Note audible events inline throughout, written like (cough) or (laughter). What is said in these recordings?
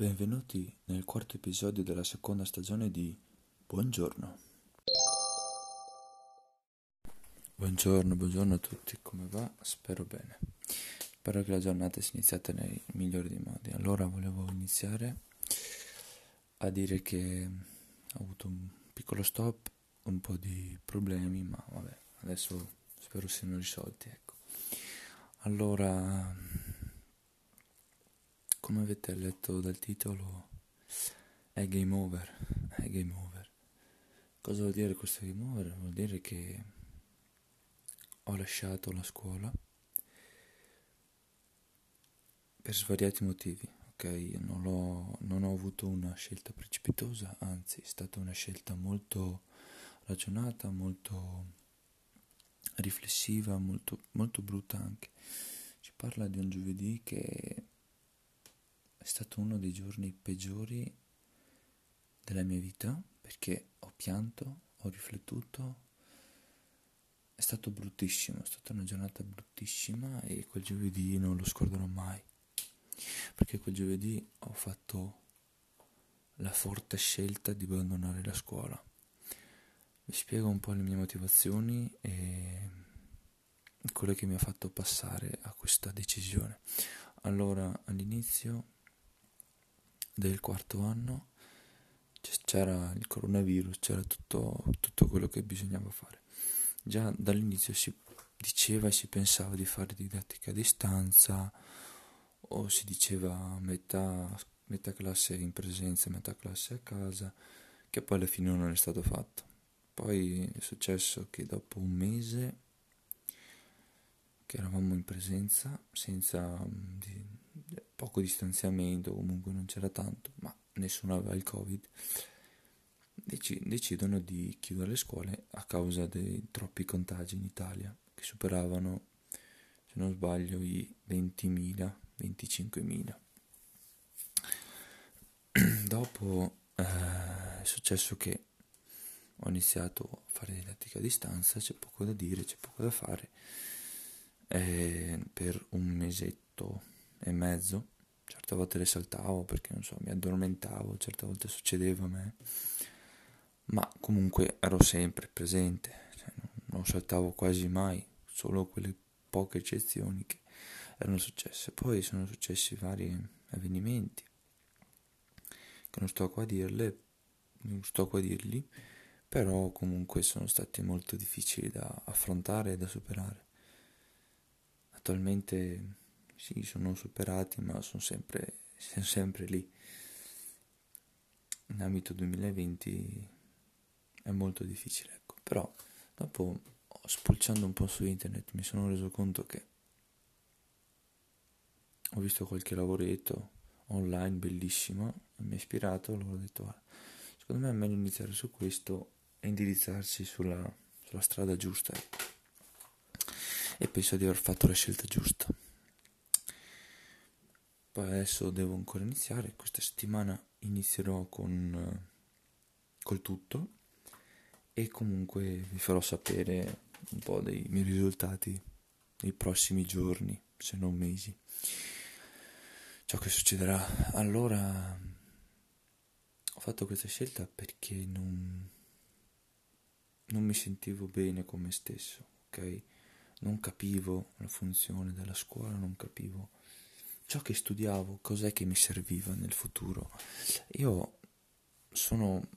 Benvenuti nel quarto episodio della seconda stagione di Buongiorno. Buongiorno, buongiorno a tutti, come va? Spero bene. Spero che la giornata sia iniziata nei migliori dei modi. Allora volevo iniziare a dire che ho avuto un piccolo stop, un po' di problemi, ma vabbè, adesso spero siano risolti, ecco. Allora, come avete letto dal titolo, è game over, è game over. Cosa vuol dire questo game over? Vuol dire che ho lasciato la scuola per svariati motivi, ok? Non ho, non ho avuto una scelta precipitosa, anzi è stata una scelta molto ragionata, molto riflessiva, molto, molto brutta anche. Si parla di un giovedì che stato uno dei giorni peggiori della mia vita perché ho pianto, ho riflettuto, è stato bruttissimo, è stata una giornata bruttissima e quel giovedì non lo scorderò mai. Perché quel giovedì ho fatto la forte scelta di abbandonare la scuola. Vi spiego un po' le mie motivazioni e quello che mi ha fatto passare a questa decisione. Allora, all'inizio del quarto anno c'era il coronavirus, c'era tutto, tutto quello che bisognava fare già dall'inizio si diceva e si pensava di fare didattica a distanza o si diceva metà, metà classe in presenza metà classe a casa, che poi alla fine non è stato fatto. Poi è successo che dopo un mese che eravamo in presenza, senza poco distanziamento, comunque non c'era tanto, ma nessuno aveva il Covid dec- decidono di chiudere le scuole a causa dei troppi contagi in Italia, che superavano, se non sbaglio, i 20.000, 25.000. (clears throat) Dopo eh, è successo che ho iniziato a fare didattica a distanza, c'è poco da dire, c'è poco da fare. E per un mesetto e mezzo, certe volte le saltavo perché non so, mi addormentavo, certe volte succedeva a me ma comunque ero sempre presente, cioè non saltavo quasi mai, solo quelle poche eccezioni che erano successe. Poi sono successi vari avvenimenti che non sto qua a dirle, non sto qua a dirli, però comunque sono stati molto difficili da affrontare e da superare. Attualmente sì, sono superati, ma sono sempre, (laughs) sono sempre lì. In ambito 2020 è molto difficile, ecco. Però dopo, spulciando un po' su internet, mi sono reso conto che ho visto qualche lavoretto online bellissimo, mi ha ispirato, allora ho detto, ah, secondo me è meglio iniziare su questo e indirizzarsi sulla, sulla strada giusta. E penso di aver fatto la scelta giusta. Adesso devo ancora iniziare, questa settimana inizierò con col tutto e comunque vi farò sapere un po' dei miei risultati nei prossimi giorni, se non mesi. Ciò che succederà. Allora, ho fatto questa scelta perché non, non mi sentivo bene con me stesso, ok? Non capivo la funzione della scuola, non capivo ciò che studiavo, cos'è che mi serviva nel futuro. Io sono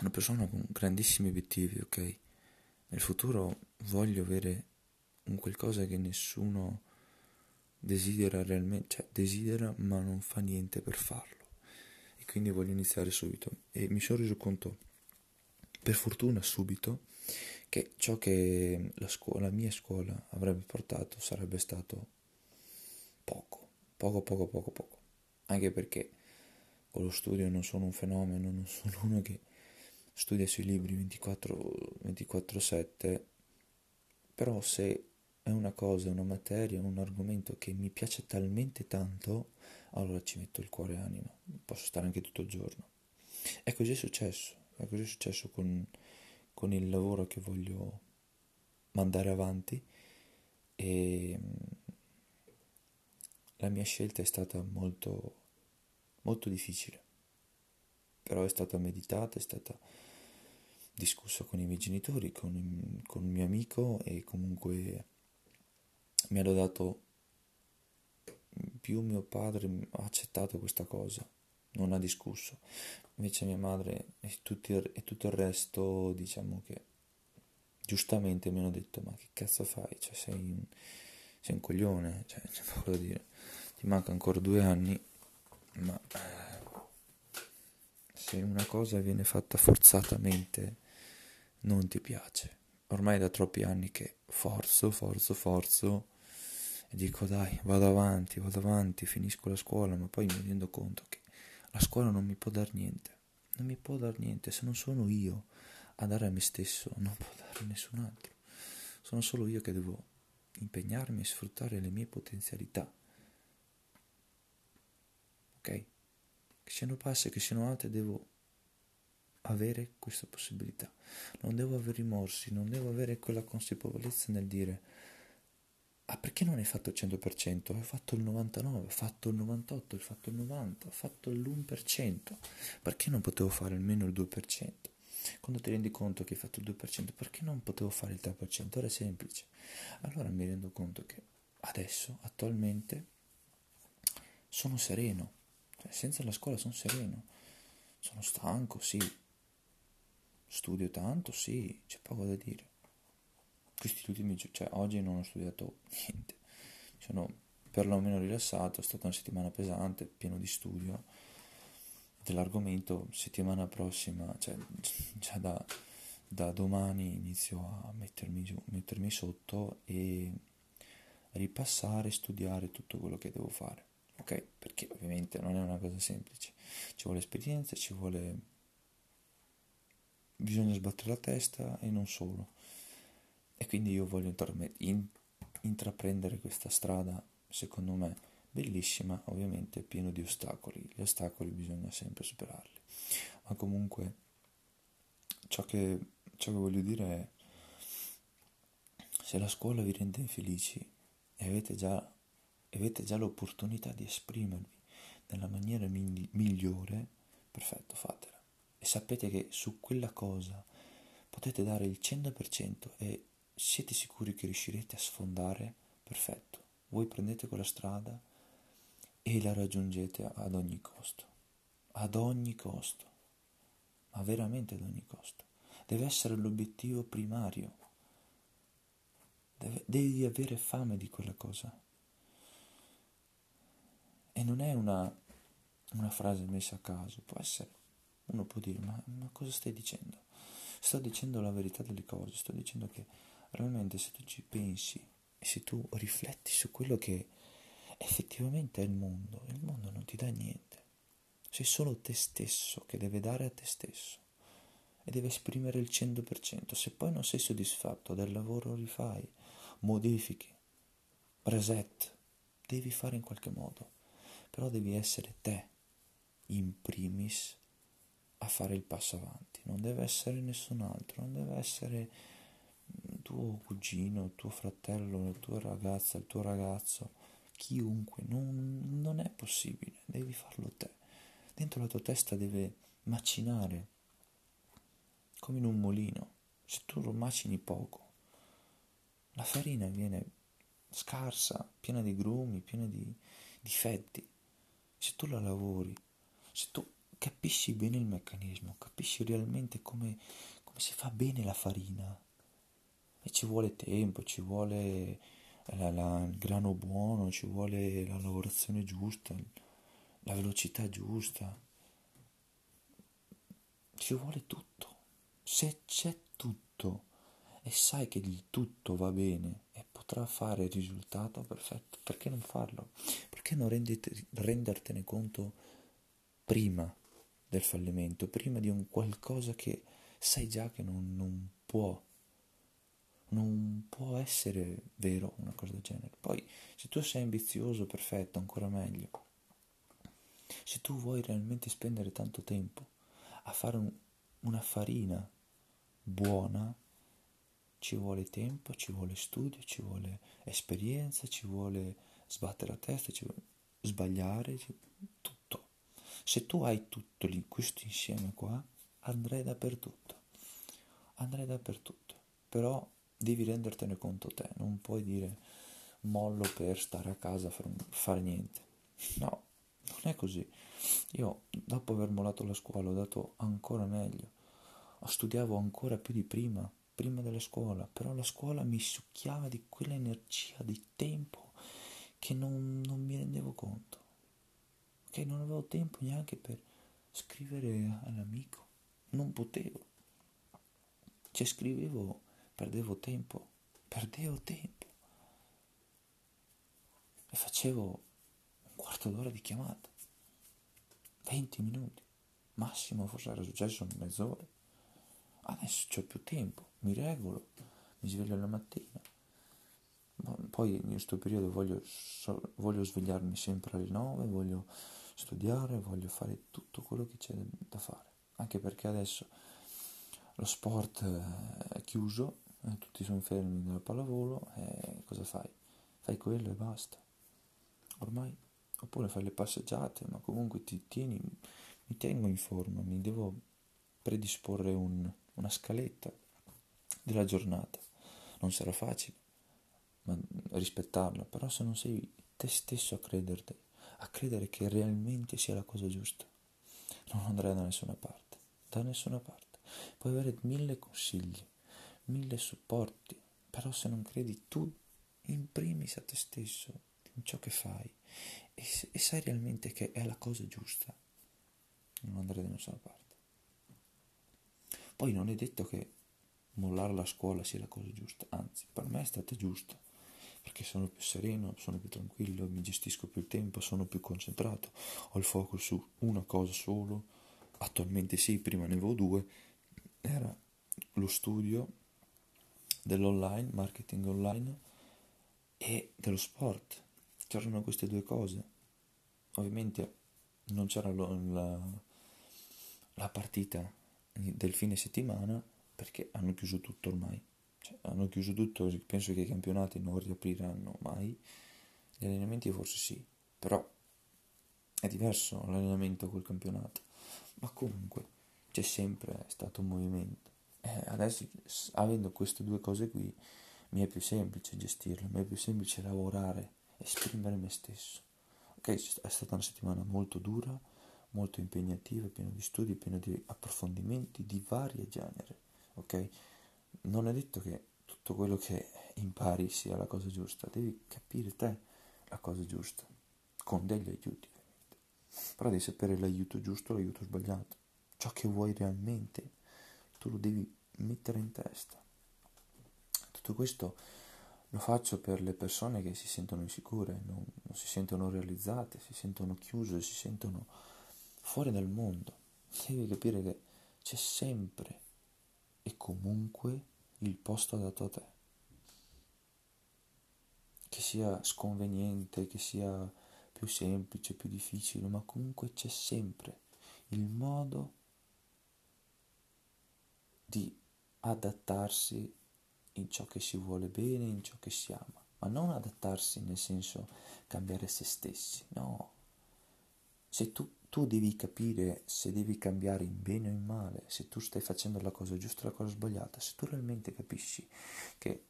una persona con grandissimi obiettivi, ok? Nel futuro voglio avere un qualcosa che nessuno desidera realmente, cioè desidera ma non fa niente per farlo. E quindi voglio iniziare subito. E mi sono reso conto, per fortuna subito, che ciò che la, scuola, la mia scuola avrebbe portato sarebbe stato poco, poco, poco, poco. Anche perché con lo studio non sono un fenomeno, non sono uno che studia sui libri 24-7, però se è una cosa, una materia, un argomento che mi piace talmente tanto, allora ci metto il cuore e anima, posso stare anche tutto il giorno. E così è successo, è così successo con, con il lavoro che voglio mandare avanti e la mia scelta è stata molto molto difficile, però è stata meditata, è stata discussa con i miei genitori, con, con un mio amico e comunque mi hanno dato più mio padre ha accettato questa cosa, non ha discusso. Invece mia madre e, tutti, e tutto il resto, diciamo che giustamente mi hanno detto ma che cazzo fai? Cioè sei un, sei un coglione, cioè c'è poco da dire. Ti manca ancora due anni, ma eh, se una cosa viene fatta forzatamente non ti piace. Ormai da troppi anni che forzo, forzo, forzo e dico dai, vado avanti, vado avanti, finisco la scuola, ma poi mi rendo conto che la scuola non mi può dar niente, non mi può dar niente se non sono io a dare a me stesso, non può dare nessun altro. Sono solo io che devo impegnarmi e sfruttare le mie potenzialità. Ok? Che siano basse, che siano alte, devo avere questa possibilità. Non devo avere rimorsi, non devo avere quella consapevolezza nel dire ah perché non hai fatto il 100%? Hai fatto il 99%, hai fatto il 98%, hai fatto il 90%, hai fatto l'1%. Perché non potevo fare almeno il 2%? Quando ti rendi conto che hai fatto il 2%, perché non potevo fare il 3%? Ora è semplice. Allora mi rendo conto che adesso, attualmente, sono sereno. Cioè, senza la scuola sono sereno. Sono stanco, sì. Studio tanto, sì, c'è poco da dire questi ultimi giorni, cioè oggi non ho studiato niente, sono perlomeno rilassato, è stata una settimana pesante, pieno di studio dell'argomento, settimana prossima, cioè già da, da domani inizio a mettermi, giù, mettermi sotto e ripassare, studiare tutto quello che devo fare, ok? Perché ovviamente non è una cosa semplice, ci vuole esperienza, ci vuole... bisogna sbattere la testa e non solo e quindi io voglio in, intraprendere questa strada, secondo me, bellissima, ovviamente pieno di ostacoli. Gli ostacoli bisogna sempre superarli. Ma comunque, ciò che, ciò che voglio dire è, se la scuola vi rende infelici e avete già, avete già l'opportunità di esprimervi nella maniera migliore, perfetto, fatela. E sapete che su quella cosa potete dare il 100% e siete sicuri che riuscirete a sfondare? Perfetto. Voi prendete quella strada e la raggiungete ad ogni costo. Ad ogni costo. Ma veramente ad ogni costo. Deve essere l'obiettivo primario. Deve, devi avere fame di quella cosa. E non è una, una frase messa a caso, può essere. Uno può dire, ma, ma cosa stai dicendo? Sto dicendo la verità delle cose, sto dicendo che realmente se tu ci pensi e se tu rifletti su quello che effettivamente è il mondo, il mondo non ti dà niente. Sei solo te stesso che deve dare a te stesso e deve esprimere il 100%. Se poi non sei soddisfatto del lavoro, rifai, modifichi, reset, devi fare in qualche modo, però devi essere te in primis a fare il passo avanti, non deve essere nessun altro, non deve essere tuo cugino, tuo fratello, la tua ragazza, il tuo ragazzo, chiunque, non, non è possibile, devi farlo te. Dentro la tua testa deve macinare, come in un mulino. Se tu lo macini poco, la farina viene scarsa, piena di grumi, piena di difetti. Se tu la lavori, se tu capisci bene il meccanismo, capisci realmente come, come si fa bene la farina, e ci vuole tempo, ci vuole la, la, il grano buono, ci vuole la lavorazione giusta, la velocità giusta, ci vuole tutto. Se c'è tutto e sai che il tutto va bene e potrà fare il risultato perfetto, perché non farlo? Perché non rendete, rendertene conto prima del fallimento, prima di un qualcosa che sai già che non, non può non può essere vero una cosa del genere. Poi, se tu sei ambizioso, perfetto, ancora meglio. Se tu vuoi realmente spendere tanto tempo a fare un, una farina buona, ci vuole tempo, ci vuole studio, ci vuole esperienza, ci vuole sbattere la testa, ci vuole sbagliare, tutto. Se tu hai tutto lì, questo insieme qua, andrei dappertutto. Andrei dappertutto. Però devi rendertene conto te, non puoi dire mollo per stare a casa a fare niente. No, non è così. Io, dopo aver mollato la scuola, ho dato ancora meglio. Studiavo ancora più di prima, prima della scuola, però la scuola mi succhiava di quell'energia di tempo che non, non mi rendevo conto. Che non avevo tempo neanche per scrivere all'amico. Non potevo. Cioè scrivevo, perdevo tempo, perdevo tempo. E facevo un quarto d'ora di chiamata, 20 minuti, massimo forse era successo mezz'ora. Adesso c'ho più tempo, mi regolo, mi sveglio la mattina. Poi in questo periodo voglio, voglio svegliarmi sempre alle 9, voglio studiare, voglio fare tutto quello che c'è da fare. Anche perché adesso lo sport è chiuso, eh, tutti sono fermi nella pallavolo e cosa fai? Fai quello e basta. Ormai, oppure fai le passeggiate, ma comunque ti tieni, mi tengo in forma, mi devo predisporre un, una scaletta della giornata. Non sarà facile ma rispettarla, però se non sei te stesso a crederti, a credere che realmente sia la cosa giusta, non andrai da nessuna parte, da nessuna parte. Puoi avere mille consigli, mille supporti, però se non credi tu in primis a te stesso, in ciò che fai, e, e sai realmente che è la cosa giusta, non andrai da nessuna parte. Poi non è detto che mollare la scuola sia la cosa giusta, anzi, per me è stata giusta, perché sono più sereno, sono più tranquillo, mi gestisco più il tempo, sono più concentrato, ho il focus su una cosa solo. Attualmente sì, prima ne avevo due, era lo studio dell'online, marketing online e dello sport. C'erano queste due cose. Ovviamente non c'era la, la partita del fine settimana perché hanno chiuso tutto ormai. Cioè, hanno chiuso tutto, penso che i campionati non riapriranno mai. Gli allenamenti forse sì, però è diverso l'allenamento col campionato. Ma comunque c'è sempre stato un movimento. Eh, adesso, avendo queste due cose qui, mi è più semplice gestirle, mi è più semplice lavorare, esprimere me stesso. Ok, è stata una settimana molto dura, molto impegnativa, piena di studi, piena di approfondimenti di varie genere. Ok? Non è detto che tutto quello che impari sia la cosa giusta, devi capire te la cosa giusta, con degli aiuti ovviamente. Però devi sapere l'aiuto giusto l'aiuto sbagliato. Ciò che vuoi realmente, tu lo devi mettere in testa. Tutto questo lo faccio per le persone che si sentono insicure, non, non si sentono realizzate, si sentono chiuse, si sentono fuori dal mondo. Devi capire che c'è sempre e comunque il posto adatto a te. Che sia sconveniente, che sia più semplice, più difficile, ma comunque c'è sempre il modo di adattarsi in ciò che si vuole bene, in ciò che si ama, ma non adattarsi nel senso cambiare se stessi, no. Se tu tu devi capire se devi cambiare in bene o in male, se tu stai facendo la cosa giusta o la cosa sbagliata, se tu realmente capisci che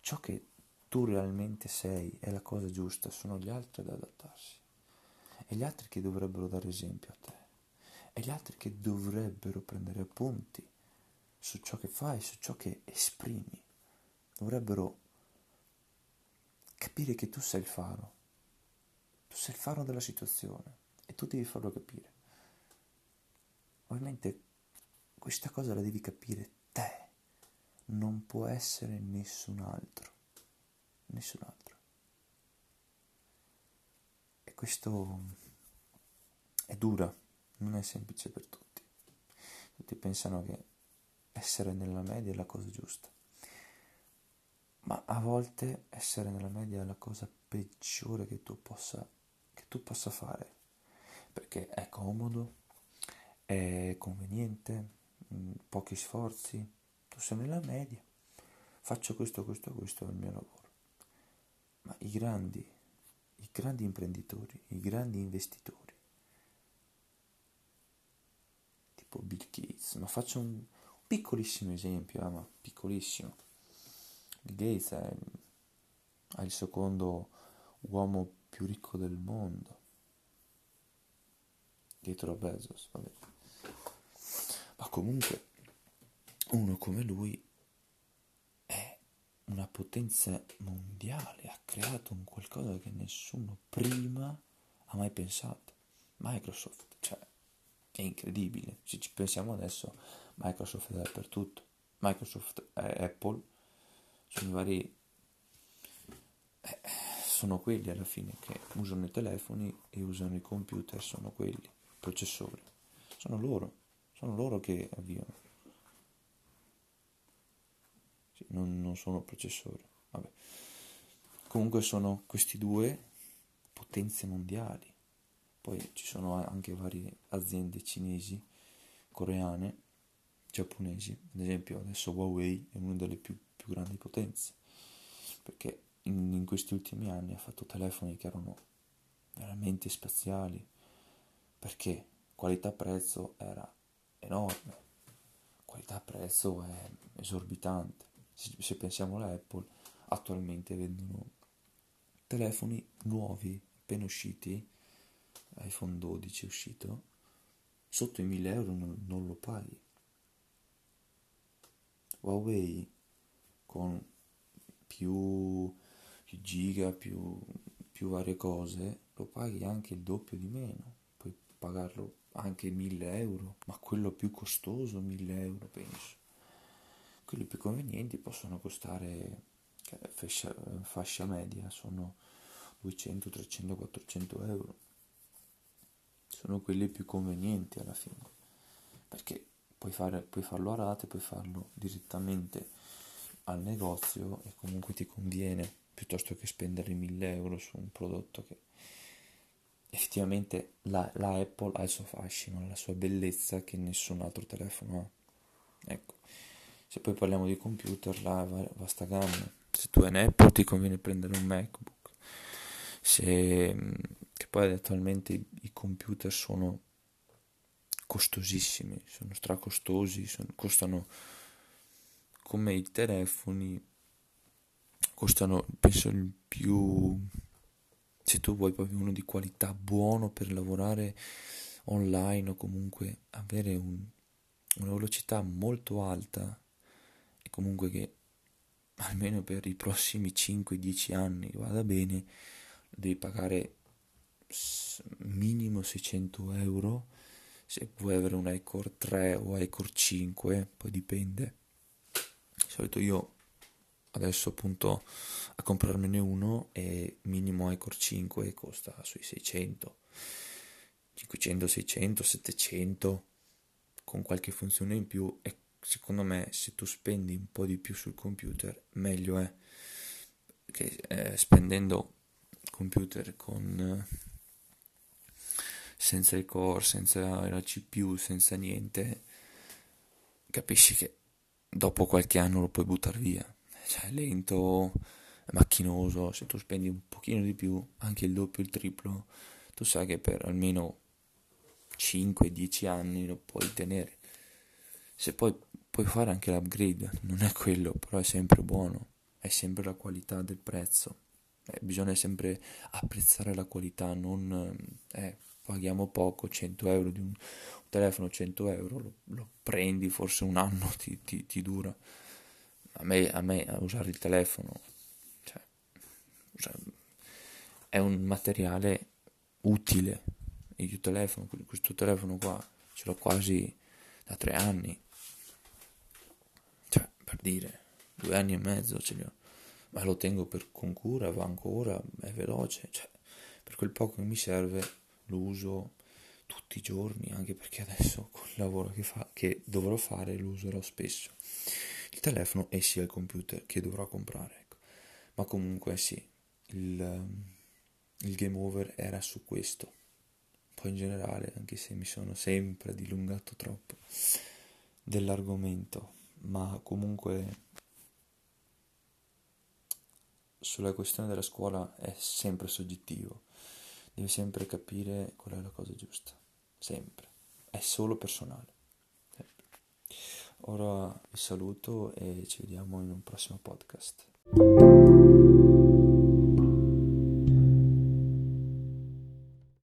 ciò che tu realmente sei è la cosa giusta, sono gli altri ad adattarsi. E gli altri che dovrebbero dare esempio a te. E gli altri che dovrebbero prendere appunti su ciò che fai, su ciò che esprimi. Dovrebbero capire che tu sei il faro. Tu sei il faro della situazione e tu devi farlo capire. Ovviamente questa cosa la devi capire te, non può essere nessun altro, nessun altro. E questo è dura, non è semplice per tutti. Tutti pensano che essere nella media è la cosa giusta. Ma a volte essere nella media è la cosa peggiore che tu possa, che tu possa fare perché è comodo, è conveniente, mm, pochi sforzi, tu sei nella media, faccio questo, questo, questo è il mio lavoro. Ma i grandi, i grandi imprenditori, i grandi investitori tipo Bill Gates, ma faccio un piccolissimo esempio, eh, ma piccolissimo. Gates è, è il secondo uomo più ricco del mondo, dietro a Bezos, vabbè. Ma comunque, uno come lui è una potenza mondiale, ha creato un qualcosa che nessuno prima ha mai pensato. Microsoft, è incredibile. Se ci pensiamo adesso, Microsoft è dappertutto. Microsoft è Apple, sono i vari... Eh, sono quelli alla fine che usano i telefoni e usano i computer, sono quelli, processori. Sono loro, sono loro che avviano. Sì, non, non sono processori, vabbè. Comunque sono questi due potenze mondiali poi ci sono anche varie aziende cinesi, coreane, giapponesi, ad esempio adesso Huawei è una delle più, più grandi potenze, perché in, in, questi ultimi anni ha fatto telefoni che erano veramente spaziali, perché qualità-prezzo era enorme, qualità-prezzo è esorbitante. Se, se pensiamo alla Apple, attualmente vendono telefoni nuovi, appena usciti, iPhone 12 è uscito, sotto i 1000 euro non, non lo paghi. Huawei con più, più giga, più, più varie cose, lo paghi anche il doppio di meno. Puoi pagarlo anche 1000 euro, ma quello più costoso 1000 euro penso. Quelli più convenienti possono costare fascia, fascia media, sono 200, 300, 400 euro sono quelli più convenienti alla fine, perché puoi, fare, puoi farlo a rate, puoi farlo direttamente al negozio e comunque ti conviene piuttosto che spendere 1000 euro su un prodotto che effettivamente la, la, Apple ha il suo fascino, la sua bellezza che nessun altro telefono ha. Ecco, se poi parliamo di computer, la vasta gamma. Se tu hai un Apple ti conviene prendere un MacBook. Se che poi attualmente i computer sono costosissimi, sono stracostosi, sono, costano come i telefoni, costano penso il più, se tu vuoi proprio uno di qualità buono per lavorare online o comunque avere un, una velocità molto alta e comunque che almeno per i prossimi 5-10 anni vada bene, devi pagare minimo 600 euro. Se vuoi avere un iCore 3 o iCore 5 poi dipende. Di solito io adesso appunto a comprarmene uno e minimo iCore 5 costa sui 600 500 600 700 con qualche funzione in più. E secondo me se tu spendi un po' di più sul computer meglio è che eh, spendendo computer con senza il core, senza la CPU, senza niente, capisci che dopo qualche anno lo puoi buttare via. Cioè, è lento, è macchinoso, se tu spendi un pochino di più, anche il doppio, il triplo, tu sai che per almeno 5-10 anni lo puoi tenere. Se poi puoi fare anche l'upgrade, non è quello, però è sempre buono, è sempre la qualità del prezzo. Eh, bisogna sempre apprezzare la qualità, non eh, paghiamo poco, 100 euro di un, un telefono, 100 euro, lo, lo, prendi, forse un anno ti, ti, ti dura. A me, a me, a usare il telefono, cioè, è un materiale utile. Il telefono, questo telefono qua, ce l'ho quasi da tre anni. Cioè, per dire, due anni e mezzo ce li ho. Ma lo tengo per, con cura, va ancora, è veloce. Cioè, per quel poco che mi serve lo uso tutti i giorni, anche perché adesso con il lavoro che, fa, che dovrò fare lo userò spesso. Il telefono e sia il computer che dovrò comprare. Ecco. Ma comunque sì, il, il game over era su questo. Poi in generale, anche se mi sono sempre dilungato troppo dell'argomento, ma comunque sulla questione della scuola è sempre soggettivo devi sempre capire qual è la cosa giusta, sempre, è solo personale. Sempre. Ora vi saluto e ci vediamo in un prossimo podcast.